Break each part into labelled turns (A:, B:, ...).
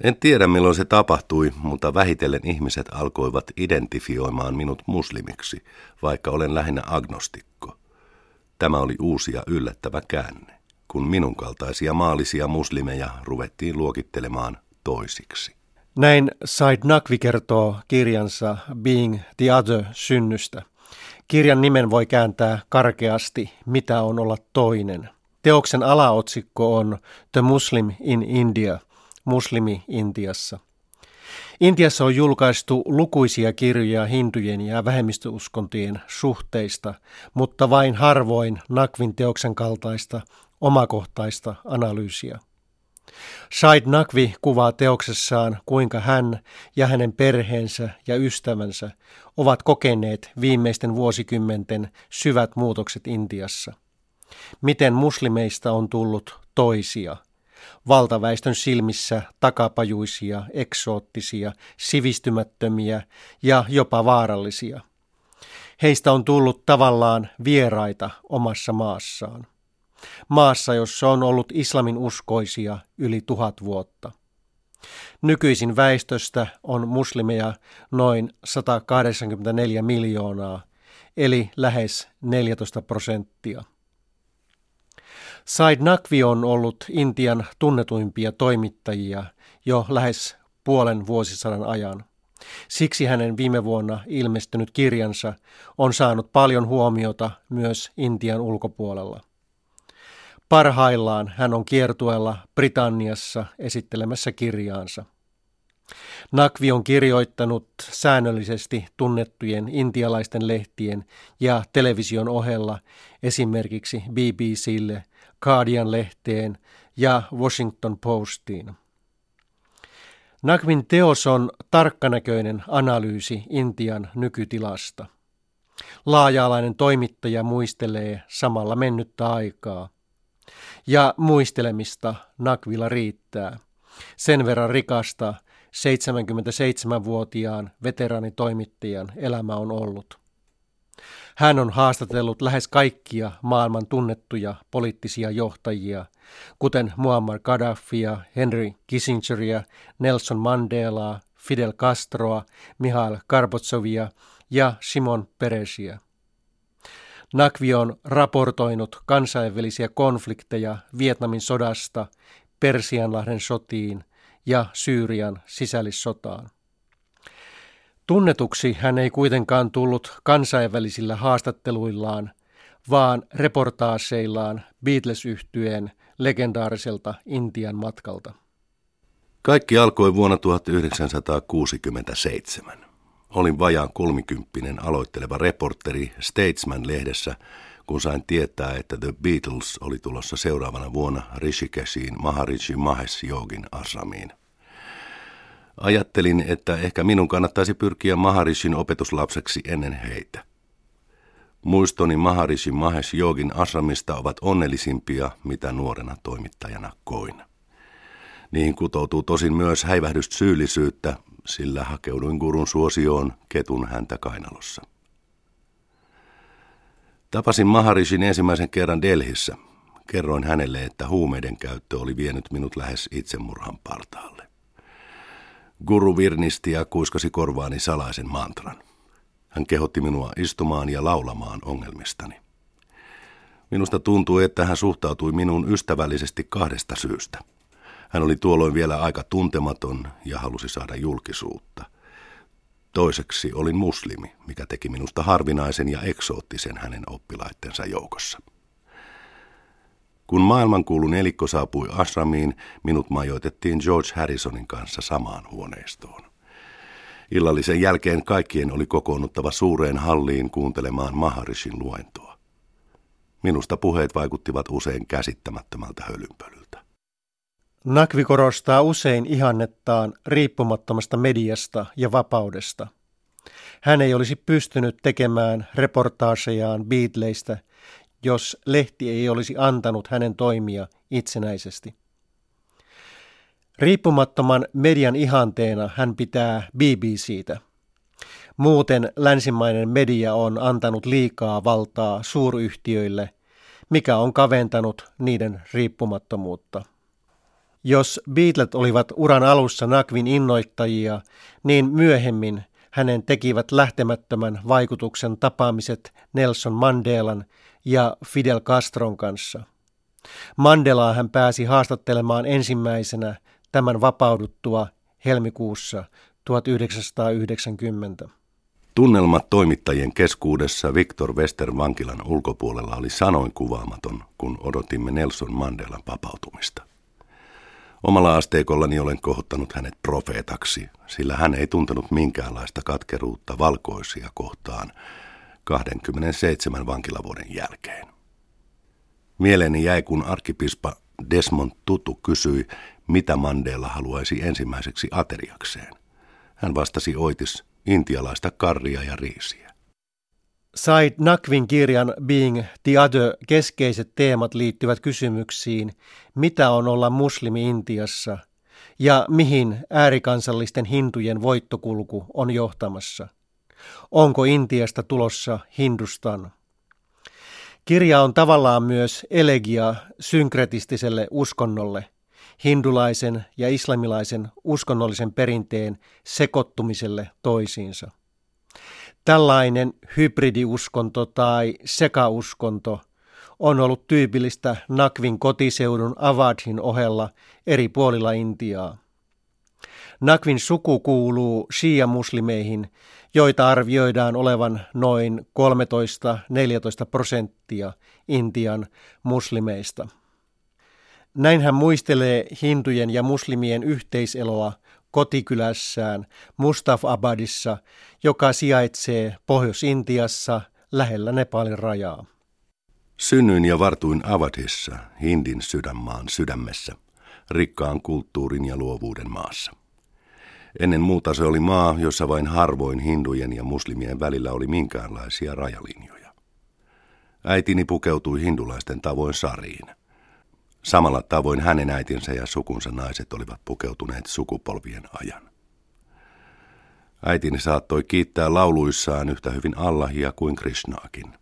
A: En tiedä milloin se tapahtui, mutta vähitellen ihmiset alkoivat identifioimaan minut muslimiksi, vaikka olen lähinnä agnostikko. Tämä oli uusi ja yllättävä käänne, kun minun kaltaisia maallisia muslimeja ruvettiin luokittelemaan toisiksi.
B: Näin Said Nakvi kertoo kirjansa Being the Other synnystä. Kirjan nimen voi kääntää karkeasti Mitä on olla toinen. Teoksen alaotsikko on The Muslim in India, muslimi Intiassa. Intiassa on julkaistu lukuisia kirjoja hindujen ja vähemmistöuskontien suhteista, mutta vain harvoin Nakvin teoksen kaltaista omakohtaista analyysiä. Said Nakvi kuvaa teoksessaan, kuinka hän ja hänen perheensä ja ystävänsä ovat kokeneet viimeisten vuosikymmenten syvät muutokset Intiassa. Miten muslimeista on tullut toisia, valtaväestön silmissä takapajuisia, eksoottisia, sivistymättömiä ja jopa vaarallisia. Heistä on tullut tavallaan vieraita omassa maassaan maassa, jossa on ollut islamin uskoisia yli tuhat vuotta. Nykyisin väestöstä on muslimeja noin 184 miljoonaa, eli lähes 14 prosenttia. Said Nakvi on ollut Intian tunnetuimpia toimittajia jo lähes puolen vuosisadan ajan. Siksi hänen viime vuonna ilmestynyt kirjansa on saanut paljon huomiota myös Intian ulkopuolella. Parhaillaan hän on kiertueella Britanniassa esittelemässä kirjaansa. Nakvi on kirjoittanut säännöllisesti tunnettujen intialaisten lehtien ja television ohella esimerkiksi BBClle, Guardian-lehteen ja Washington Postiin. Nakvin teos on tarkkanäköinen analyysi Intian nykytilasta. Laaja-alainen toimittaja muistelee samalla mennyttä aikaa – ja muistelemista Nakvilla riittää. Sen verran rikasta 77-vuotiaan veteraanitoimittajan elämä on ollut. Hän on haastatellut lähes kaikkia maailman tunnettuja poliittisia johtajia, kuten Muammar Gaddafia, Henry Kissingeria, Nelson Mandelaa, Fidel Castroa, Mihail Gorbatsovia ja Simon Peresia. Nakvi on raportoinut kansainvälisiä konflikteja Vietnamin sodasta, Persianlahden sotiin ja Syyrian sisällissotaan. Tunnetuksi hän ei kuitenkaan tullut kansainvälisillä haastatteluillaan, vaan reportaaseillaan Beatles-yhtyeen legendaariselta Intian matkalta.
A: Kaikki alkoi vuonna 1967. Olin vajaan kolmikymppinen aloitteleva reporteri Statesman-lehdessä, kun sain tietää, että The Beatles oli tulossa seuraavana vuonna Rishikeshiin Maharishi Mahesh Yogin asramiin. Ajattelin, että ehkä minun kannattaisi pyrkiä Maharishin opetuslapseksi ennen heitä. Muistoni Maharishi Mahesh Yogin asramista ovat onnellisimpia, mitä nuorena toimittajana koin. Niihin kutoutuu tosin myös häivähdystä syyllisyyttä, sillä hakeuduin gurun suosioon ketun häntä kainalossa. Tapasin Maharishin ensimmäisen kerran Delhissä. Kerroin hänelle, että huumeiden käyttö oli vienyt minut lähes itsemurhan partaalle. Guru virnisti ja kuiskasi korvaani salaisen mantran. Hän kehotti minua istumaan ja laulamaan ongelmistani. Minusta tuntui, että hän suhtautui minuun ystävällisesti kahdesta syystä – hän oli tuolloin vielä aika tuntematon ja halusi saada julkisuutta. Toiseksi olin muslimi, mikä teki minusta harvinaisen ja eksoottisen hänen oppilaittensa joukossa. Kun maailmankuulu nelikko saapui Asramiin, minut majoitettiin George Harrisonin kanssa samaan huoneistoon. Illallisen jälkeen kaikkien oli kokoonnuttava suureen halliin kuuntelemaan Maharishin luentoa. Minusta puheet vaikuttivat usein käsittämättömältä hölynpölyltä.
B: Nakvi korostaa usein ihannettaan riippumattomasta mediasta ja vapaudesta. Hän ei olisi pystynyt tekemään reportaasejaan Beatleistä, jos lehti ei olisi antanut hänen toimia itsenäisesti. Riippumattoman median ihanteena hän pitää BBCtä. Muuten länsimainen media on antanut liikaa valtaa suuryhtiöille, mikä on kaventanut niiden riippumattomuutta. Jos Beatlet olivat uran alussa Nakvin innoittajia, niin myöhemmin hänen tekivät lähtemättömän vaikutuksen tapaamiset Nelson Mandelan ja Fidel Castron kanssa. Mandelaa hän pääsi haastattelemaan ensimmäisenä tämän vapauduttua helmikuussa 1990.
A: Tunnelmat toimittajien keskuudessa Victor Wester vankilan ulkopuolella oli sanoin kuvaamaton, kun odotimme Nelson Mandelan vapautumista. Omalla asteikollani olen kohottanut hänet profeetaksi, sillä hän ei tuntenut minkäänlaista katkeruutta valkoisia kohtaan 27 vankilavuoden jälkeen. Mieleeni jäi, kun arkkipispa Desmond Tutu kysyi, mitä Mandela haluaisi ensimmäiseksi ateriakseen. Hän vastasi oitis intialaista karria ja riisiä.
B: Said Nakvin kirjan Being the Other keskeiset teemat liittyvät kysymyksiin, mitä on olla muslimi Intiassa ja mihin äärikansallisten hindujen voittokulku on johtamassa. Onko Intiasta tulossa Hindustan? Kirja on tavallaan myös elegia synkretistiselle uskonnolle, hindulaisen ja islamilaisen uskonnollisen perinteen sekoittumiselle toisiinsa. Tällainen hybridiuskonto tai sekauskonto on ollut tyypillistä Nakvin kotiseudun Avadhin ohella eri puolilla Intiaa. Nakvin suku kuuluu shia-muslimeihin, joita arvioidaan olevan noin 13-14 prosenttia Intian muslimeista. Näin hän muistelee hindujen ja muslimien yhteiseloa kotikylässään Mustafabadissa, joka sijaitsee Pohjois-Intiassa lähellä Nepalin rajaa.
A: Synnyin ja vartuin Avadissa, Hindin sydänmaan sydämessä, rikkaan kulttuurin ja luovuuden maassa. Ennen muuta se oli maa, jossa vain harvoin hindujen ja muslimien välillä oli minkäänlaisia rajalinjoja. Äitini pukeutui hindulaisten tavoin sariin. Samalla tavoin hänen äitinsä ja sukunsa naiset olivat pukeutuneet sukupolvien ajan. Äitini saattoi kiittää lauluissaan yhtä hyvin Allahia kuin Krishnaakin.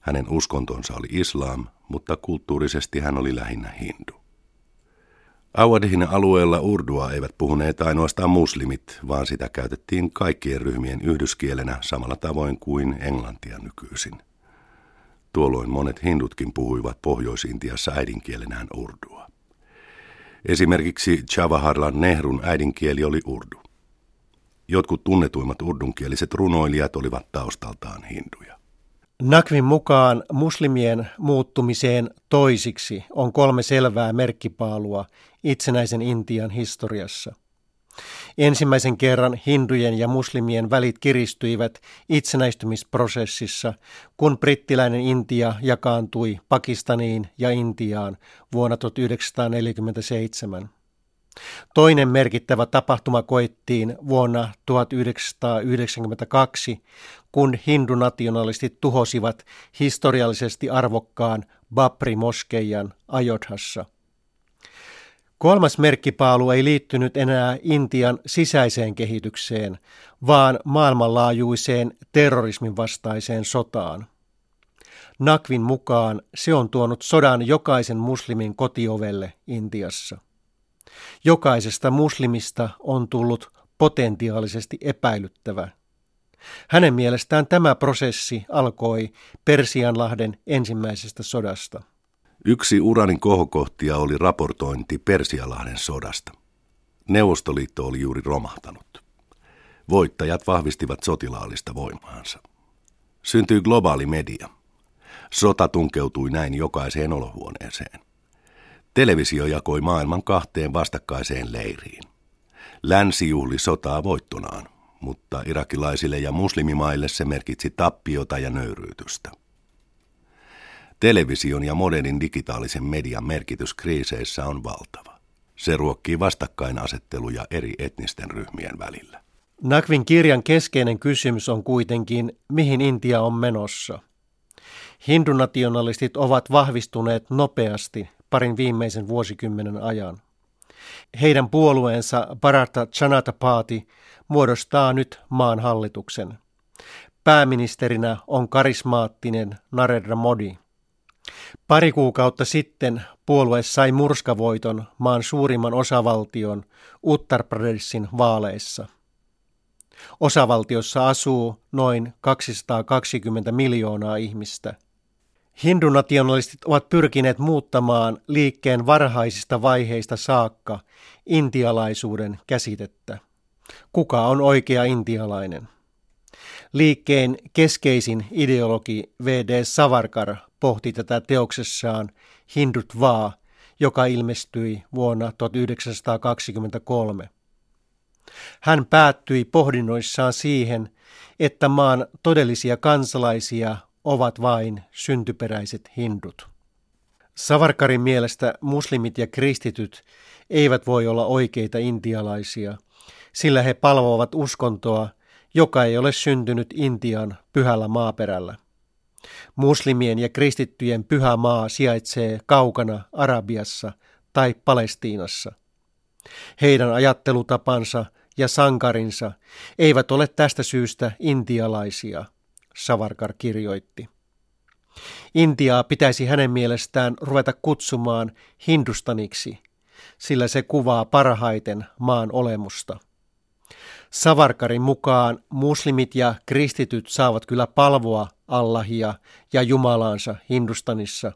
A: Hänen uskontonsa oli islam, mutta kulttuurisesti hän oli lähinnä hindu. Awadhin alueella urdua eivät puhuneet ainoastaan muslimit, vaan sitä käytettiin kaikkien ryhmien yhdyskielenä samalla tavoin kuin englantia nykyisin. Tuolloin monet hindutkin puhuivat Pohjois-Intiassa äidinkielenään urdua. Esimerkiksi Jawaharlal Nehrun äidinkieli oli urdu. Jotkut tunnetuimmat urdunkieliset runoilijat olivat taustaltaan hinduja.
B: Nakvin mukaan muslimien muuttumiseen toisiksi on kolme selvää merkkipaalua itsenäisen Intian historiassa – Ensimmäisen kerran hindujen ja muslimien välit kiristyivät itsenäistymisprosessissa, kun brittiläinen Intia jakaantui Pakistaniin ja Intiaan vuonna 1947. Toinen merkittävä tapahtuma koettiin vuonna 1992, kun hindunationalistit tuhosivat historiallisesti arvokkaan Babri-moskeijan Ajodhassa – Kolmas merkkipaalu ei liittynyt enää Intian sisäiseen kehitykseen, vaan maailmanlaajuiseen terrorismin vastaiseen sotaan. Nakvin mukaan se on tuonut sodan jokaisen muslimin kotiovelle Intiassa. Jokaisesta muslimista on tullut potentiaalisesti epäilyttävä. Hänen mielestään tämä prosessi alkoi Persianlahden ensimmäisestä sodasta.
A: Yksi uranin kohokohtia oli raportointi Persialahden sodasta. Neuvostoliitto oli juuri romahtanut. Voittajat vahvistivat sotilaallista voimaansa. Syntyi globaali media. Sota tunkeutui näin jokaiseen olohuoneeseen. Televisio jakoi maailman kahteen vastakkaiseen leiriin. Länsi juhli sotaa voittonaan, mutta irakilaisille ja muslimimaille se merkitsi tappiota ja nöyryytystä. Television ja modernin digitaalisen median merkitys kriiseissä on valtava. Se ruokkii vastakkainasetteluja eri etnisten ryhmien välillä.
B: Nakvin kirjan keskeinen kysymys on kuitenkin, mihin Intia on menossa. Hindunationalistit ovat vahvistuneet nopeasti parin viimeisen vuosikymmenen ajan. Heidän puolueensa Bharata Janata Party muodostaa nyt maan hallituksen. Pääministerinä on karismaattinen Narendra Modi – Pari kuukautta sitten puolue sai murskavoiton maan suurimman osavaltion Uttar Pradesin vaaleissa. Osavaltiossa asuu noin 220 miljoonaa ihmistä. Hindunationalistit ovat pyrkineet muuttamaan liikkeen varhaisista vaiheista saakka intialaisuuden käsitettä. Kuka on oikea intialainen? Liikkeen keskeisin ideologi V.D. Savarkar pohti tätä teoksessaan Hindut Vaa, joka ilmestyi vuonna 1923. Hän päättyi pohdinnoissaan siihen, että maan todellisia kansalaisia ovat vain syntyperäiset hindut. Savarkarin mielestä muslimit ja kristityt eivät voi olla oikeita intialaisia, sillä he palvovat uskontoa, joka ei ole syntynyt Intian pyhällä maaperällä. Muslimien ja kristittyjen pyhä maa sijaitsee kaukana Arabiassa tai Palestiinassa. Heidän ajattelutapansa ja sankarinsa eivät ole tästä syystä intialaisia, Savarkar kirjoitti. Intiaa pitäisi hänen mielestään ruveta kutsumaan hindustaniksi, sillä se kuvaa parhaiten maan olemusta. Savarkarin mukaan muslimit ja kristityt saavat kyllä palvoa Allahia ja Jumalaansa Hindustanissa,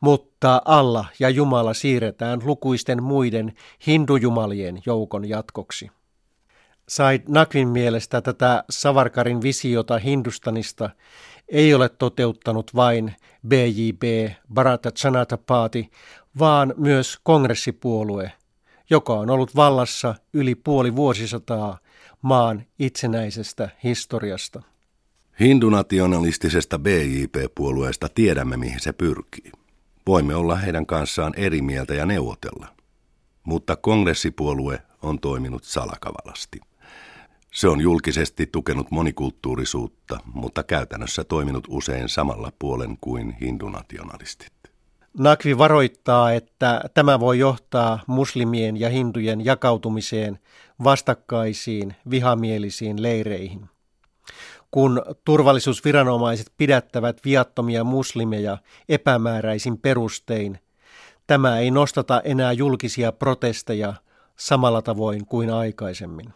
B: mutta Allah ja Jumala siirretään lukuisten muiden hindujumalien joukon jatkoksi. Said Nakvin mielestä tätä Savarkarin visiota Hindustanista ei ole toteuttanut vain BJP Bharata Janata vaan myös kongressipuolue, joka on ollut vallassa yli puoli vuosisataa maan itsenäisestä historiasta.
A: Hindunationalistisesta BJP-puolueesta tiedämme, mihin se pyrkii. Voimme olla heidän kanssaan eri mieltä ja neuvotella. Mutta kongressipuolue on toiminut salakavalasti. Se on julkisesti tukenut monikulttuurisuutta, mutta käytännössä toiminut usein samalla puolen kuin hindunationalistit.
B: Nakvi varoittaa, että tämä voi johtaa muslimien ja hindujen jakautumiseen vastakkaisiin vihamielisiin leireihin. Kun turvallisuusviranomaiset pidättävät viattomia muslimeja epämääräisin perustein, tämä ei nostata enää julkisia protesteja samalla tavoin kuin aikaisemmin.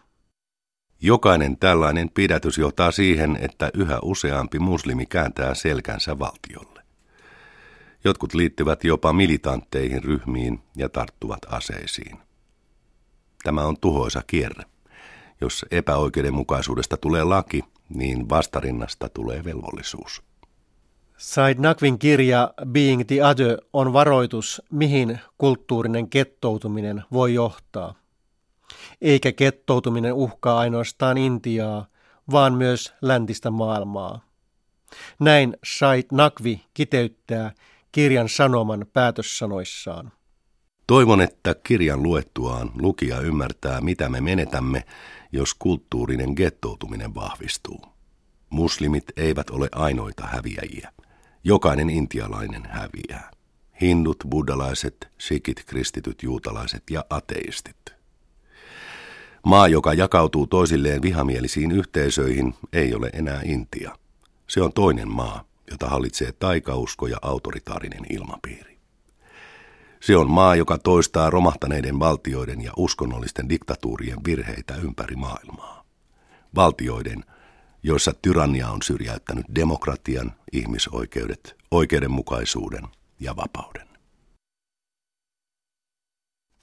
A: Jokainen tällainen pidätys johtaa siihen, että yhä useampi muslimi kääntää selkänsä valtiolle. Jotkut liittyvät jopa militantteihin ryhmiin ja tarttuvat aseisiin. Tämä on tuhoisa kierre. Jos epäoikeudenmukaisuudesta tulee laki, niin vastarinnasta tulee velvollisuus.
B: Said Nakvin kirja Being the Other on varoitus, mihin kulttuurinen kettoutuminen voi johtaa. Eikä kettoutuminen uhkaa ainoastaan Intiaa, vaan myös läntistä maailmaa. Näin Said Nakvi kiteyttää kirjan sanoman päätössanoissaan.
A: Toivon, että kirjan luettuaan lukija ymmärtää, mitä me menetämme, jos kulttuurinen gettoutuminen vahvistuu. Muslimit eivät ole ainoita häviäjiä. Jokainen intialainen häviää. Hindut, buddhalaiset, sikit, kristityt, juutalaiset ja ateistit. Maa, joka jakautuu toisilleen vihamielisiin yhteisöihin, ei ole enää Intia. Se on toinen maa, jota hallitsee taikausko ja autoritaarinen ilmapiiri. Se on maa, joka toistaa romahtaneiden valtioiden ja uskonnollisten diktatuurien virheitä ympäri maailmaa. Valtioiden, joissa tyrannia on syrjäyttänyt demokratian, ihmisoikeudet, oikeudenmukaisuuden ja vapauden.